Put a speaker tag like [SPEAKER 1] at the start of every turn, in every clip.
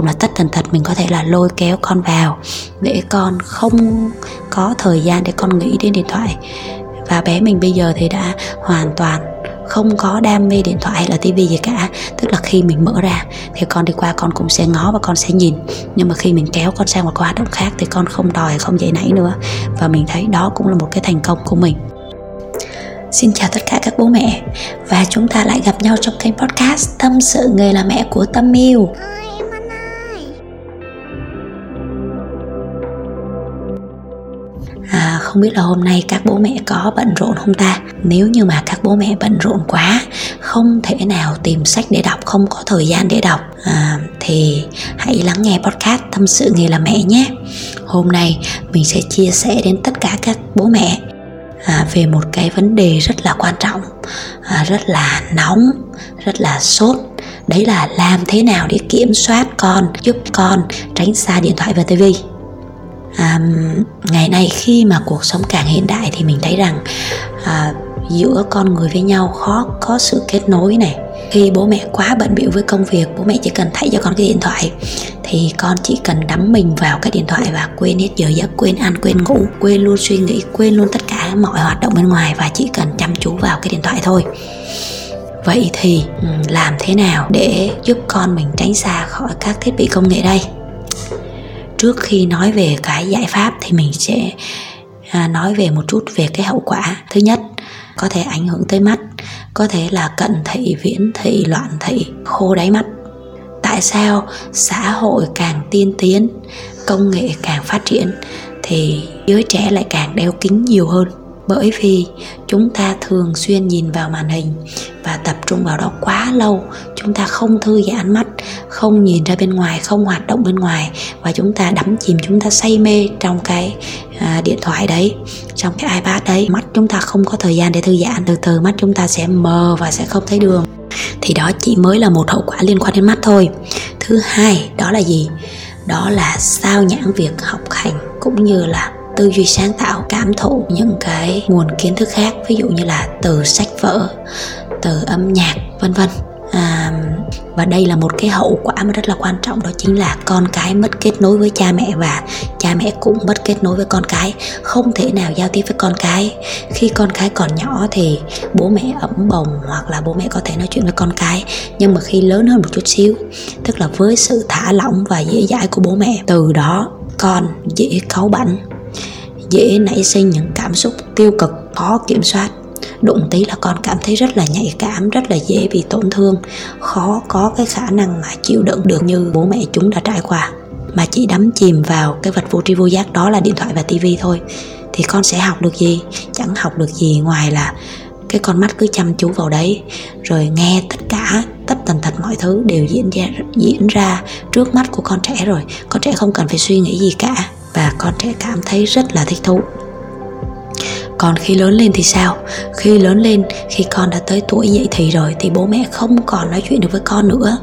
[SPEAKER 1] chung là tất tần tật mình có thể là lôi kéo con vào để con không có thời gian để con nghĩ đến điện thoại. Và bé mình bây giờ thì đã hoàn toàn không có đam mê điện thoại hay là tivi gì cả. Tức là khi mình mở ra thì con đi qua con cũng sẽ ngó và con sẽ nhìn. Nhưng mà khi mình kéo con sang một cái hoạt động khác thì con không đòi, không dậy nảy nữa. Và mình thấy đó cũng là một cái thành công của mình. Xin chào tất cả các bố mẹ. Và chúng ta lại gặp nhau trong kênh podcast Tâm sự nghề là mẹ của Tâm Yêu. Không biết là hôm nay các bố mẹ có bận rộn không ta? Nếu như mà các bố mẹ bận rộn quá không thể nào tìm sách để đọc không có thời gian để đọc à, thì hãy lắng nghe podcast tâm sự nghề là mẹ nhé. Hôm nay mình sẽ chia sẻ đến tất cả các bố mẹ à, về một cái vấn đề rất là quan trọng à, rất là nóng rất là sốt. Đấy là làm thế nào để kiểm soát con giúp con tránh xa điện thoại và tivi à, ngày nay khi mà cuộc sống càng hiện đại thì mình thấy rằng à, giữa con người với nhau khó có sự kết nối này. Khi bố mẹ quá bận bịu với công việc bố mẹ chỉ cần thay cho con cái điện thoại thì con chỉ cần đắm mình vào cái điện thoại và quên hết giờ giấc quên ăn quên ngủ quên luôn suy nghĩ quên luôn tất cả mọi hoạt động bên ngoài và chỉ cần chăm chú vào cái điện thoại thôi. Vậy thì làm thế nào để giúp con mình tránh xa khỏi các thiết bị công nghệ đây? Trước khi nói về cái giải pháp thì mình sẽ à, nói về một chút về cái hậu quả. Thứ nhất, có thể ảnh hưởng tới mắt, có thể là cận thị, viễn thị, loạn thị, khô đáy mắt. Tại sao xã hội càng tiên tiến, công nghệ càng phát triển thì giới trẻ lại càng đeo kính nhiều hơn? Bởi vì chúng ta thường xuyên nhìn vào màn hình và tập trung vào đó quá lâu, chúng ta không thư giãn mắt không nhìn ra bên ngoài không hoạt động bên ngoài và chúng ta đắm chìm chúng ta say mê trong cái à, điện thoại đấy trong cái ipad đấy. Mắt chúng ta không có thời gian để thư giãn từ từ mắt chúng ta sẽ mờ và sẽ không thấy đường. Thì đó chỉ mới là một hậu quả liên quan đến mắt thôi. Thứ hai đó là gì? Đó là sao nhãn việc học hành cũng như là tư duy sáng tạo cảm thụ những cái nguồn kiến thức khác ví dụ như là từ sách vở từ âm nhạc vân vân à, và đây là một cái hậu quả mà rất là quan trọng đó chính là con cái mất kết nối với cha mẹ và cha mẹ cũng mất kết nối với con cái. Không thể nào giao tiếp với con cái. Khi con cái còn nhỏ thì bố mẹ ấm bồng hoặc là bố mẹ có thể nói chuyện với con cái nhưng mà khi lớn hơn một chút xíu tức là với sự thả lỏng và dễ dãi của bố mẹ từ đó con dễ cáu bảnh dễ nảy sinh những cảm xúc tiêu cực khó kiểm soát đụng tí là con cảm thấy rất là nhạy cảm, rất là dễ bị tổn thương. Khó có cái khả năng mà chịu đựng được như bố mẹ chúng đã trải qua. Mà chỉ đắm chìm vào cái vật vô tri vô giác đó là điện thoại và tivi thôi. Thì con sẽ học được gì? Chẳng học được gì ngoài là cái con mắt cứ chăm chú vào đấy, rồi nghe tất cả, tất tần tật mọi thứ đều diễn ra diễn ra trước mắt của con trẻ rồi. Con trẻ không cần phải suy nghĩ gì cả và con trẻ cảm thấy rất là thích thú còn khi lớn lên thì sao? Khi lớn lên, khi con đã tới tuổi dậy thì rồi, thì bố mẹ không còn nói chuyện được với con nữa.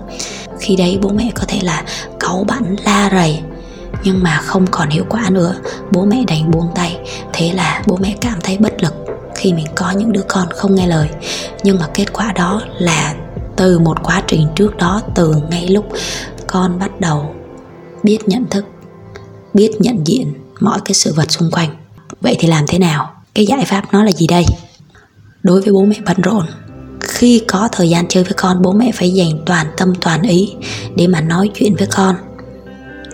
[SPEAKER 1] Khi đấy bố mẹ có thể là cáu bẳn la rầy, nhưng mà không còn hiệu quả nữa. Bố mẹ đành buông tay. Thế là bố mẹ cảm thấy bất lực khi mình có những đứa con không nghe lời. Nhưng mà kết quả đó là từ một quá trình trước đó, từ ngay lúc con bắt đầu biết nhận thức, biết nhận diện mọi cái sự vật xung quanh. Vậy thì làm thế nào? Cái giải pháp nó là gì đây? Đối với bố mẹ bận rộn, khi có thời gian chơi với con, bố mẹ phải dành toàn tâm toàn ý để mà nói chuyện với con,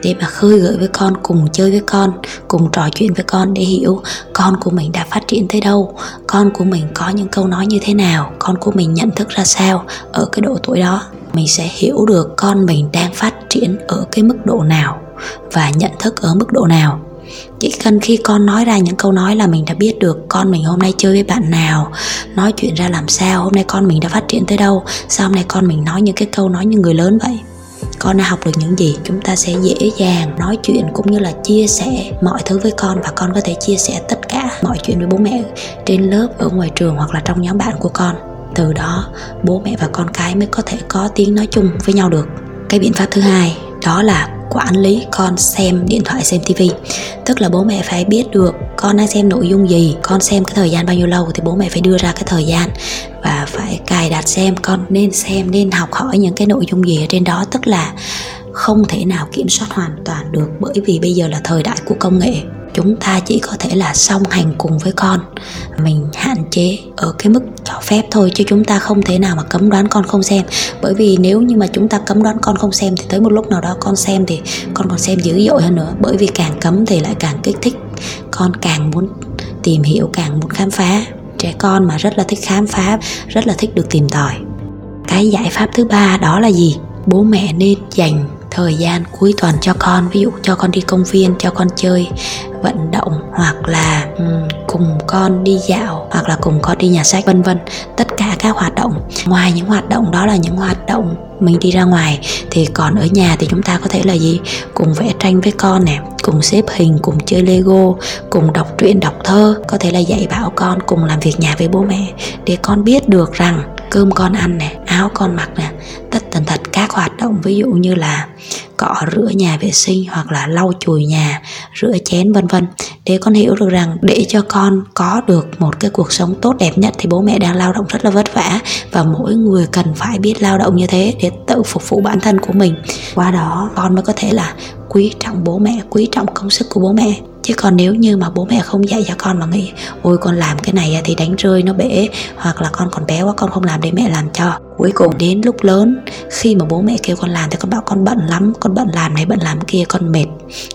[SPEAKER 1] để mà khơi gợi với con, cùng chơi với con, cùng trò chuyện với con để hiểu con của mình đã phát triển tới đâu, con của mình có những câu nói như thế nào, con của mình nhận thức ra sao ở cái độ tuổi đó. Mình sẽ hiểu được con mình đang phát triển ở cái mức độ nào và nhận thức ở mức độ nào chỉ cần khi con nói ra những câu nói là mình đã biết được con mình hôm nay chơi với bạn nào, nói chuyện ra làm sao, hôm nay con mình đã phát triển tới đâu, sao hôm nay con mình nói những cái câu nói như người lớn vậy? Con đã học được những gì, chúng ta sẽ dễ dàng nói chuyện cũng như là chia sẻ mọi thứ với con và con có thể chia sẻ tất cả mọi chuyện với bố mẹ trên lớp, ở ngoài trường hoặc là trong nhóm bạn của con. Từ đó, bố mẹ và con cái mới có thể có tiếng nói chung với nhau được. Cái biện pháp thứ hai, đó là quản lý con xem điện thoại, xem tivi tức là bố mẹ phải biết được con đang xem nội dung gì, con xem cái thời gian bao nhiêu lâu thì bố mẹ phải đưa ra cái thời gian và phải cài đặt xem con nên xem, nên học hỏi những cái nội dung gì ở trên đó. Tức là không thể nào kiểm soát hoàn toàn được bởi vì bây giờ là thời đại của công nghệ chúng ta chỉ có thể là song hành cùng với con. Mình hạn chế ở cái mức cho phép thôi, chứ chúng ta không thể nào mà cấm đoán con không xem. Bởi vì nếu như mà chúng ta cấm đoán con không xem thì tới một lúc nào đó con xem thì con còn xem dữ dội hơn nữa. Bởi vì càng cấm thì lại càng kích thích. Con càng muốn tìm hiểu, càng muốn khám phá. Trẻ con mà rất là thích khám phá, rất là thích được tìm tòi. Cái giải pháp thứ ba đó là gì? Bố mẹ nên dành thời gian cuối tuần cho con ví dụ cho con đi công viên cho con chơi vận động hoặc là um, cùng con đi dạo hoặc là cùng con đi nhà sách vân vân. Tất cả các hoạt động. Ngoài những hoạt động đó là những hoạt động mình đi ra ngoài thì còn ở nhà thì chúng ta có thể là gì? Cùng vẽ tranh với con nè cùng xếp hình cùng chơi lego cùng đọc truyện đọc thơ. Có thể là dạy bảo con cùng làm việc nhà với bố mẹ để con biết được rằng cơm con ăn nè, áo con mặc nè, tất tần tật các hoạt động, ví dụ như là cọ rửa nhà vệ sinh hoặc là lau chùi nhà, rửa chén, vân vân. Để con hiểu được rằng để cho con có được một cái cuộc sống tốt đẹp nhất thì bố mẹ đang lao động rất là vất vả và mỗi người cần phải biết lao động như thế để tự phục vụ bản thân của mình. Qua đó, con mới có thể là quý trọng bố mẹ, quý trọng công sức của bố mẹ chứ còn nếu như mà bố mẹ không dạy cho con mà nghĩ, ôi, con làm cái này thì đánh rơi nó bể, hoặc là con còn bé quá, con không làm để mẹ làm cho cuối cùng đến lúc lớn, khi mà bố mẹ kêu con làm thì con bảo con bận lắm, con bận làm này, bận làm kia, con mệt,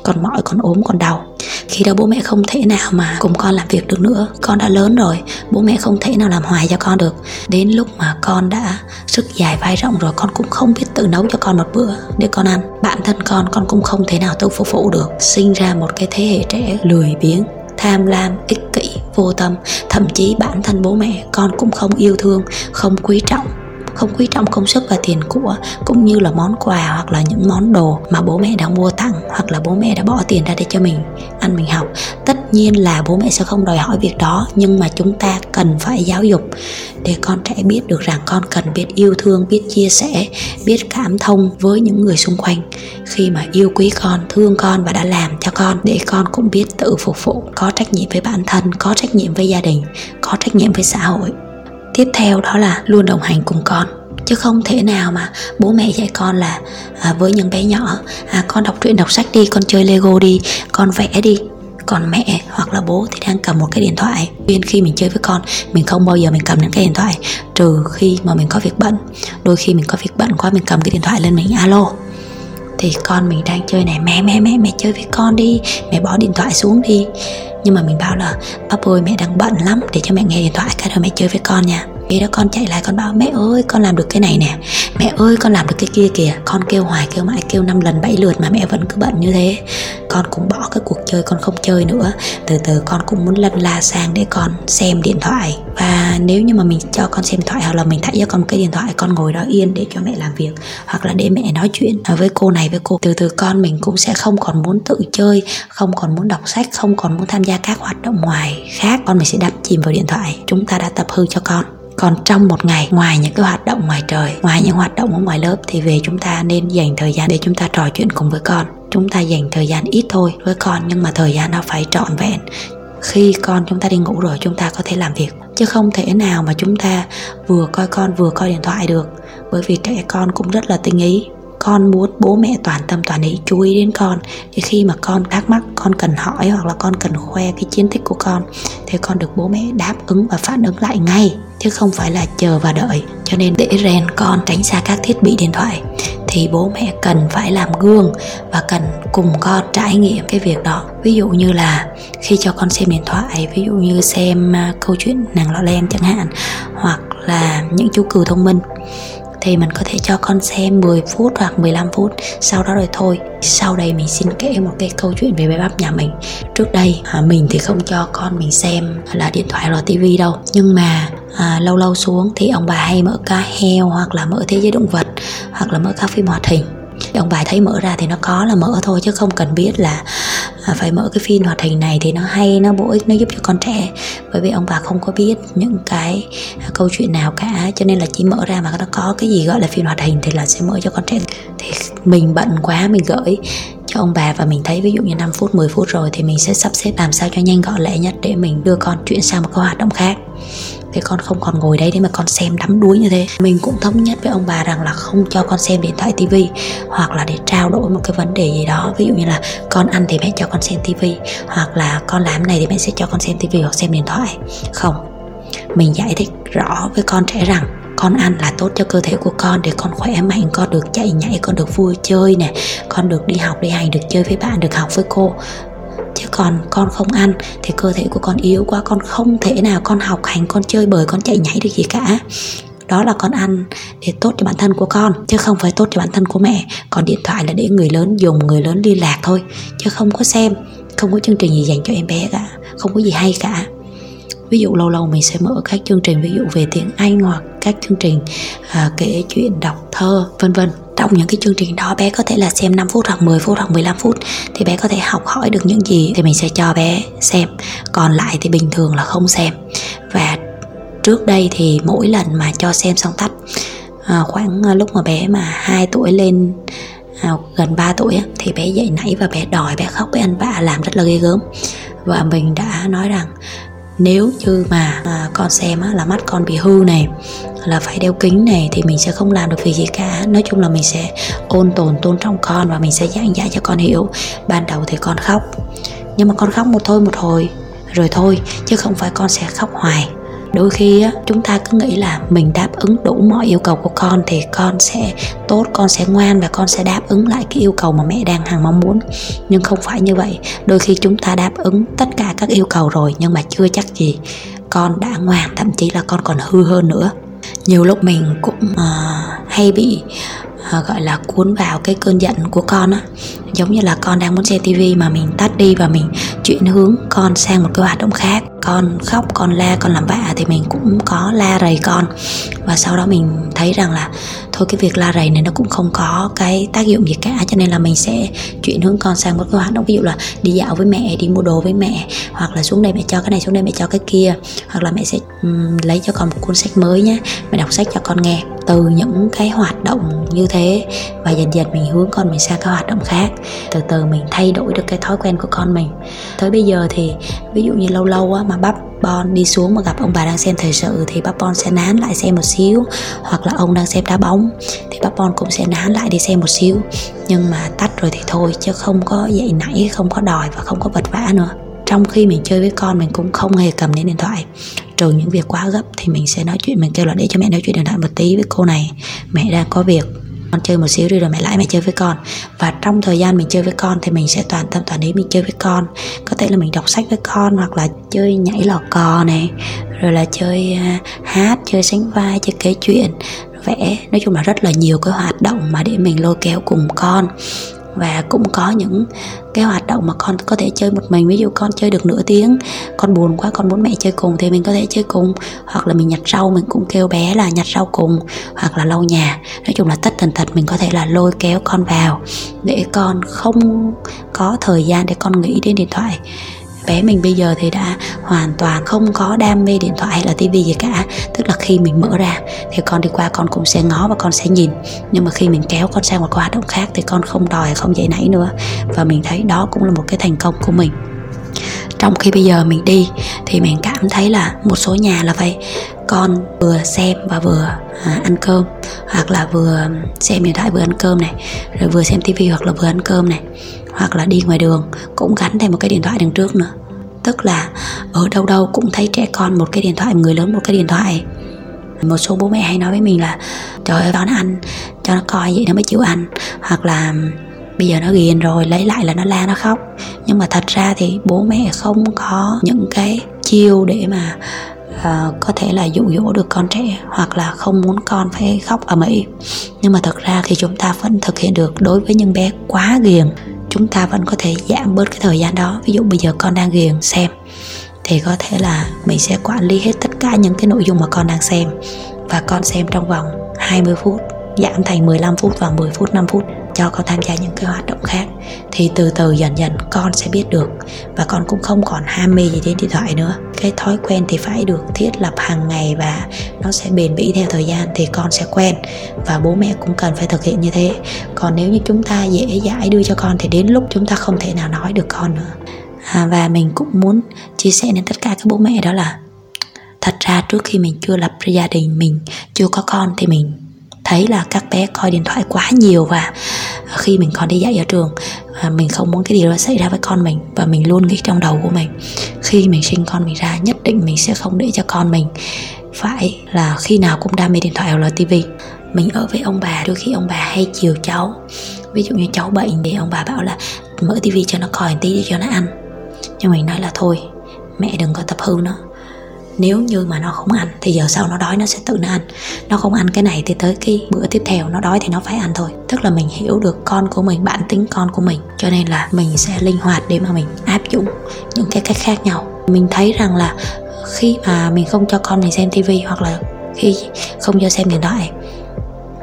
[SPEAKER 1] con mỏi, con ốm, con đau. Khi đó bố mẹ không thể nào mà cùng con làm việc được nữa. Con đã lớn rồi, bố mẹ không thể nào làm hoài cho con được. Đến lúc mà con đã sức dài vai rộng rồi, con cũng không biết tự nấu cho con một bữa để con ăn. Bản thân con con cũng không thể nào tự phục vụ được. Sinh ra một cái thế hệ trẻ lười biếng, tham lam, ích kỷ, vô tâm. Thậm chí bản thân bố mẹ, con cũng không yêu thương, không quý trọng không quý trọng công sức và tiền của, cũng như là món quà hoặc là những món đồ mà bố mẹ đã mua tặng hoặc là bố mẹ đã bỏ tiền ra để cho mình ăn mình học. Tất nhiên là bố mẹ sẽ không đòi hỏi việc đó, nhưng mà chúng ta cần phải giáo dục để con trẻ biết được rằng con cần biết yêu thương, biết chia sẻ, biết cảm thông với những người xung quanh. Khi mà yêu quý con, thương con và đã làm cho con để con cũng biết tự phục vụ, có trách nhiệm với bản thân, có trách nhiệm với gia đình, có trách nhiệm với xã hội tiếp theo đó là luôn đồng hành cùng con. Chứ không thể nào mà bố mẹ dạy con là à, với những bé nhỏ à, con đọc truyện đọc sách đi con chơi lego đi con vẽ đi. Còn mẹ hoặc là bố thì đang cầm một cái điện thoại. Nên khi mình chơi với con mình không bao giờ mình cầm đến cái điện thoại. Trừ khi mà mình có việc bận. Đôi khi mình có việc bận quá mình cầm cái điện thoại lên mình alo. Thì con mình đang chơi này mẹ mẹ mẹ mẹ chơi với con đi. Mẹ bỏ điện thoại xuống đi nhưng mà mình bảo là bắp ơi, mẹ đang bận lắm, để cho mẹ nghe điện thoại, cái rồi mẹ chơi với con nha khi đó con chạy lại, con bảo, mẹ ơi, con làm được cái này nè. Mẹ ơi, con làm được cái kia kìa. Con kêu hoài, kêu mãi, kêu năm lần, bảy lượt mà mẹ vẫn cứ bận như thế. Con cũng bỏ cái cuộc chơi, con không chơi nữa. Từ từ, con cũng muốn lân la sang để con xem điện thoại. Và nếu như mà mình cho con xem điện thoại hoặc là mình thay cho con một cái điện thoại, con ngồi đó yên để cho mẹ làm việc hoặc là để mẹ nói chuyện với cô này, với cô. Từ từ, con mình cũng sẽ không còn muốn tự chơi, không còn muốn đọc sách, không còn muốn tham gia các hoạt động ngoài khác. Con mình sẽ đắm chìm vào điện thoại. Chúng ta đã tập hư cho con còn trong một ngày, ngoài những cái hoạt động ngoài trời, ngoài những hoạt động ở ngoài lớp thì về chúng ta nên dành thời gian để chúng ta trò chuyện cùng với con. Chúng ta dành thời gian ít thôi với con, nhưng mà thời gian nó phải trọn vẹn. Khi con chúng ta đi ngủ rồi, chúng ta có thể làm việc. Chứ không thể nào mà chúng ta vừa coi con vừa coi điện thoại được, bởi vì trẻ con cũng rất là tinh ý con muốn bố mẹ toàn tâm toàn ý chú ý đến con. Thì khi mà con thắc mắc, con cần hỏi hoặc là con cần khoe cái chiến tích của con, thì con được bố mẹ đáp ứng và phản ứng lại ngay, chứ không phải là chờ và đợi. Cho nên để rèn con tránh xa các thiết bị điện thoại, thì bố mẹ cần phải làm gương và cần cùng con trải nghiệm cái việc đó. Ví dụ như là khi cho con xem điện thoại, ví dụ như xem à, câu chuyện nàng lọ lem chẳng hạn, hoặc là những chú cừu thông minh thì mình có thể cho con xem 10 phút hoặc 15 phút. Sau đó rồi thôi. Sau đây mình xin kể một cái câu chuyện về bé bắp nhà mình. Trước đây à, mình thì không cho con mình xem là điện thoại hoặc tivi đâu. Nhưng mà à, lâu lâu xuống thì ông bà hay mở cá heo hoặc là mở thế giới động vật hoặc là mở các phim hoạt hình. Ông bà thấy mở ra thì nó có là mở thôi chứ không cần biết là phải mở cái phim hoạt hình này thì nó hay, nó bổ ích, nó giúp cho con trẻ. Bởi vì ông bà không có biết những cái câu chuyện nào cả. Cho nên là chỉ mở ra mà nó có cái gì gọi là phim hoạt hình thì là sẽ mở cho con trẻ. Thì mình bận quá mình gửi cho ông bà và mình thấy ví dụ như 5 phút 10 phút rồi thì mình sẽ sắp xếp làm sao cho nhanh gọn lẹ nhất để mình đưa con chuyển sang một cái hoạt động khác thế con không còn ngồi đấy để mà con xem đắm đuối như thế. Mình cũng thống nhất với ông bà rằng là không cho con xem điện thoại tivi hoặc là để trao đổi một cái vấn đề gì đó. Ví dụ như là con ăn thì mẹ cho con xem tivi hoặc là con làm này thì mẹ sẽ cho con xem tivi hoặc xem điện thoại. Không. Mình giải thích rõ với con trẻ rằng con ăn là tốt cho cơ thể của con để con khỏe mạnh, con được chạy nhảy, con được vui chơi nè, con được đi học, đi hành, được chơi với bạn, được học với cô còn con không ăn thì cơ thể của con yếu quá con không thể nào con học hành con chơi bời con chạy nhảy được gì cả. Đó là con ăn để tốt cho bản thân của con chứ không phải tốt cho bản thân của mẹ. Còn điện thoại là để người lớn dùng người lớn liên lạc thôi chứ không có xem không có chương trình gì dành cho em bé cả không có gì hay cả. Ví dụ lâu lâu mình sẽ mở các chương trình ví dụ về tiếng Anh hoặc các chương trình à, kể chuyện đọc thơ vân vân trong những cái chương trình đó bé có thể là xem 5 phút hoặc 10 phút hoặc 15 phút thì bé có thể học hỏi được những gì thì mình sẽ cho bé xem. Còn lại thì bình thường là không xem. Và trước đây thì mỗi lần mà cho xem xong tắt à, khoảng à, lúc mà bé mà 2 tuổi lên à, gần 3 tuổi thì bé dậy nảy và bé đòi bé khóc bé ăn vạ làm rất là ghê gớm. Và mình đã nói rằng nếu như mà à, con xem á, là mắt con bị hư này là phải đeo kính này thì mình sẽ không làm được việc gì cả. Nói chung là mình sẽ ôn tồn tôn trọng con và mình sẽ giảng giải cho con hiểu. Ban đầu thì con khóc nhưng mà con khóc một thôi một hồi rồi thôi chứ không phải con sẽ khóc hoài đôi khi á, chúng ta cứ nghĩ là mình đáp ứng đủ mọi yêu cầu của con thì con sẽ tốt con sẽ ngoan và con sẽ đáp ứng lại cái yêu cầu mà mẹ đang hằng mong muốn. Nhưng không phải như vậy. Đôi khi chúng ta đáp ứng tất cả các yêu cầu rồi nhưng mà chưa chắc gì con đã ngoan thậm chí là con còn hư hơn nữa. Nhiều lúc mình cũng uh, hay bị uh, gọi là cuốn vào cái cơn giận của con á. Giống như là con đang muốn xem tivi mà mình tắt đi và mình chuyển hướng con sang một cái hoạt động khác. Con khóc con la con làm vạ thì mình cũng có la rầy con. Và sau đó mình thấy rằng là thôi cái việc la rầy này nó cũng không có cái tác dụng gì cả. Cho nên là mình sẽ chuyển hướng con sang một cái hoạt động ví dụ là đi dạo với mẹ đi mua đồ với mẹ hoặc là xuống đây mẹ cho cái này xuống đây mẹ cho cái kia. Hoặc là mẹ sẽ um, lấy cho con một cuốn sách mới nhé mẹ đọc sách cho con nghe. Từ những cái hoạt động như thế và dần dần mình hướng con mình sang cái hoạt động khác. Từ từ mình thay đổi được cái thói quen của con mình. Tới bây giờ thì ví dụ như lâu lâu á, mà bắp Bon đi xuống mà gặp ông bà đang xem thời sự thì bắp Bon sẽ nán lại xem một xíu. Hoặc là ông đang xem đá bóng thì bắp Bon cũng sẽ nán lại đi xem một xíu. Nhưng mà tắt rồi thì thôi chứ không có dậy nảy không có đòi và không có vật vã nữa. Trong khi mình chơi với con mình cũng không hề cầm đến điện thoại. Trừ những việc quá gấp thì mình sẽ nói chuyện mình kêu là để cho mẹ nói chuyện điện thoại một tí với cô này. Mẹ đang có việc con chơi một xíu đi rồi mẹ lại mẹ chơi với con. Và trong thời gian mình chơi với con thì mình sẽ toàn tâm toàn ý mình chơi với con. Có thể là mình đọc sách với con hoặc là chơi nhảy lò cò này, rồi là chơi à, hát, chơi sánh vai, chơi kể chuyện, vẽ. Nói chung là rất là nhiều cái hoạt động mà để mình lôi kéo cùng con và cũng có những cái hoạt động mà con có thể chơi một mình. Ví dụ con chơi được nửa tiếng, con buồn quá, con muốn mẹ chơi cùng thì mình có thể chơi cùng. Hoặc là mình nhặt rau, mình cũng kêu bé là nhặt rau cùng, hoặc là lau nhà. Nói chung là tất tần tật mình có thể là lôi kéo con vào để con không có thời gian để con nghĩ đến điện thoại bé mình bây giờ thì đã hoàn toàn không có đam mê điện thoại hay là tivi gì cả. Tức là khi mình mở ra thì con đi qua con cũng sẽ ngó và con sẽ nhìn. Nhưng mà khi mình kéo con sang một hoạt động khác thì con không đòi không dậy nảy nữa. Và mình thấy đó cũng là một cái thành công của mình. Trong khi bây giờ mình đi thì mình cảm thấy là một số nhà là vậy. Con vừa xem và vừa à, ăn cơm hoặc là vừa xem điện thoại vừa ăn cơm này rồi vừa xem tivi hoặc là vừa ăn cơm này hoặc là đi ngoài đường cũng gắn thêm một cái điện thoại đằng trước nữa. Tức là ở đâu đâu cũng thấy trẻ con một cái điện thoại người lớn một cái điện thoại. Một số bố mẹ hay nói với mình là trời ơi cho nó ăn cho nó coi vậy nó mới chịu ăn. Hoặc là bây giờ nó ghiền rồi lấy lại là nó la nó khóc. Nhưng mà thật ra thì bố mẹ không có những cái chiêu để mà uh, có thể là dụ dỗ được con trẻ hoặc là không muốn con phải khóc ở mỹ nhưng mà thật ra thì chúng ta vẫn thực hiện được đối với những bé quá ghiền chúng ta vẫn có thể giảm bớt cái thời gian đó. Ví dụ bây giờ con đang ghiền xem, thì có thể là mình sẽ quản lý hết tất cả những cái nội dung mà con đang xem. Và con xem trong vòng 20 phút, giảm thành 15 phút và 10 phút 5 phút, cho con tham gia những cái hoạt động khác. Thì từ từ dần dần con sẽ biết được. Và con cũng không còn ham mê gì đến điện thoại nữa cái thói quen thì phải được thiết lập hàng ngày và nó sẽ bền bỉ theo thời gian thì con sẽ quen và bố mẹ cũng cần phải thực hiện như thế. Còn nếu như chúng ta dễ dãi đưa cho con thì đến lúc chúng ta không thể nào nói được con nữa. À, và mình cũng muốn chia sẻ đến tất cả các bố mẹ đó là thật ra trước khi mình chưa lập gia đình mình chưa có con thì mình thấy là các bé coi điện thoại quá nhiều và khi mình còn đi dạy ở trường mình không muốn cái điều đó xảy ra với con mình. Và mình luôn nghĩ trong đầu của mình, khi mình sinh con mình ra, nhất định mình sẽ không để cho con mình phải là khi nào cũng đam mê điện thoại hoặc là tivi mình ở với ông bà, đôi khi ông bà hay chiều cháu. Ví dụ như cháu bệnh thì ông bà bảo là mở tivi cho nó coi một tí để cho nó ăn. Nhưng mình nói là thôi, mẹ đừng có tập hư nó nếu như mà nó không ăn thì giờ sau nó đói, nó sẽ tự nó ăn. Nó không ăn cái này thì tới cái bữa tiếp theo nó đói thì nó phải ăn thôi. Tức là mình hiểu được con của mình, bản tính con của mình. Cho nên là mình sẽ linh hoạt để mà mình áp dụng những cái cách khác nhau. Mình thấy rằng là khi mà mình không cho con mình xem tivi hoặc là khi không cho xem điện thoại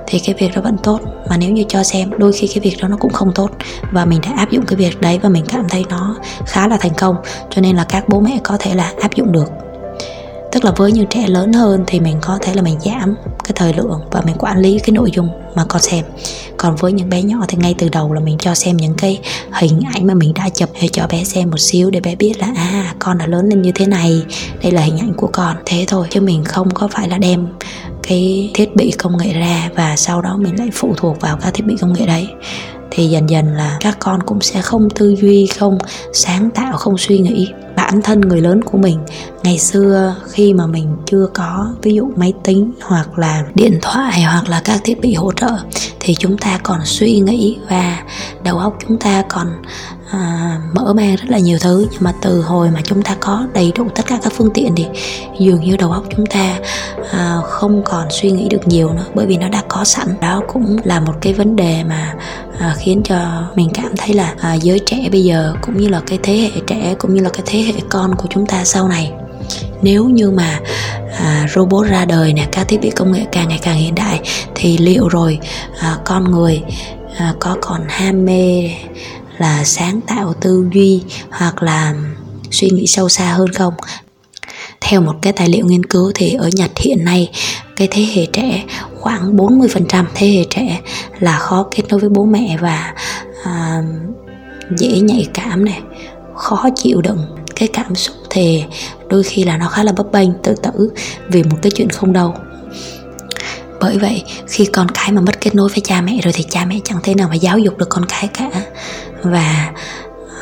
[SPEAKER 1] thì cái việc đó vẫn tốt. Mà nếu như cho xem, đôi khi cái việc đó nó cũng không tốt. Và mình đã áp dụng cái việc đấy và mình cảm thấy nó khá là thành công. Cho nên là các bố mẹ có thể là áp dụng được tức là với những trẻ lớn hơn thì mình có thể là mình giảm cái thời lượng và mình quản lý cái nội dung mà con xem. Còn với những bé nhỏ thì ngay từ đầu là mình cho xem những cái hình ảnh mà mình đã chụp để cho bé xem một xíu để bé biết là à con đã lớn lên như thế này, đây là hình ảnh của con. Thế thôi, chứ mình không có phải là đem cái thiết bị công nghệ ra và sau đó mình lại phụ thuộc vào các thiết bị công nghệ đấy. Thì dần dần là các con cũng sẽ không tư duy, không sáng tạo, không suy nghĩ bản thân người lớn của mình. Ngày xưa khi mà mình chưa có ví dụ máy tính hoặc là điện thoại hoặc là các thiết bị hỗ trợ thì chúng ta còn suy nghĩ và đầu óc chúng ta còn à, mở mang rất là nhiều thứ nhưng mà từ hồi mà chúng ta có đầy đủ tất cả các phương tiện thì dường như đầu óc chúng ta à, không còn suy nghĩ được nhiều nữa bởi vì nó đã có sẵn. Đó cũng là một cái vấn đề mà à, khiến cho mình cảm thấy là à, giới trẻ bây giờ cũng như là cái thế hệ trẻ cũng như là cái thế hệ con của chúng ta sau này nếu như mà à, robot ra đời nè các thiết bị công nghệ càng ngày càng hiện đại thì liệu rồi à, con người à, có còn ham mê là sáng tạo tư duy hoặc là suy nghĩ sâu xa hơn không? Theo một cái tài liệu nghiên cứu thì ở Nhật hiện nay cái thế hệ trẻ khoảng 40% thế hệ trẻ là khó kết nối với bố mẹ và à, dễ nhạy cảm này khó chịu đựng. Cái cảm xúc thì đôi khi là nó khá là bấp bênh tự tử vì một cái chuyện không đâu. Bởi vậy khi con cái mà mất kết nối với cha mẹ rồi thì cha mẹ chẳng thể nào mà giáo dục được con cái cả và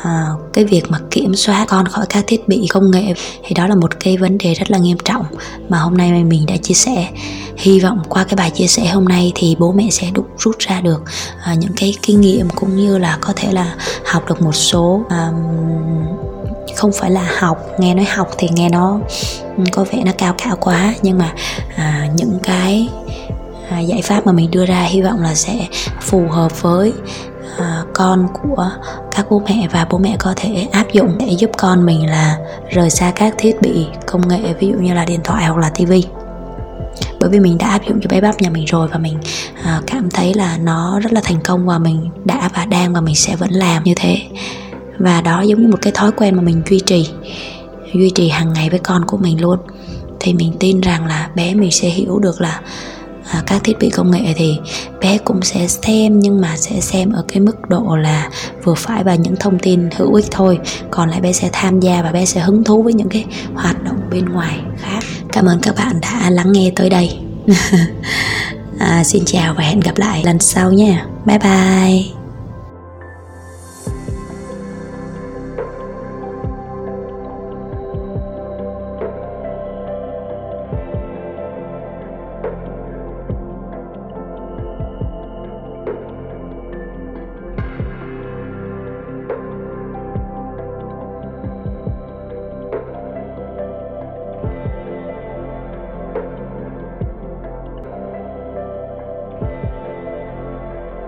[SPEAKER 1] à, cái việc mà kiểm soát con khỏi các thiết bị công nghệ thì đó là một cái vấn đề rất là nghiêm trọng mà hôm nay mình đã chia sẻ. Hy vọng qua cái bài chia sẻ hôm nay thì bố mẹ sẽ đúc rút ra được à, những cái kinh nghiệm cũng như là có thể là học được một số à, không phải là học nghe nói học thì nghe nó có vẻ nó cao cao quá nhưng mà à, những cái à, giải pháp mà mình đưa ra hy vọng là sẽ phù hợp với À, con của các bố mẹ và bố mẹ có thể áp dụng để giúp con mình là rời xa các thiết bị công nghệ ví dụ như là điện thoại hoặc là tivi bởi vì mình đã áp dụng cho bé bắp nhà mình rồi và mình à, cảm thấy là nó rất là thành công và mình đã và đang và mình sẽ vẫn làm như thế. Và đó giống như một cái thói quen mà mình duy trì duy trì hàng ngày với con của mình luôn. Thì mình tin rằng là bé mình sẽ hiểu được là à, các thiết bị công nghệ thì bé cũng sẽ xem nhưng mà sẽ xem ở cái mức độ là vừa phải và những thông tin hữu ích thôi. Còn lại bé sẽ tham gia và bé sẽ hứng thú với những cái hoạt động bên ngoài khác. Cảm ơn các bạn đã lắng nghe tới đây. À, xin chào và hẹn gặp lại lần sau nha. Bye bye.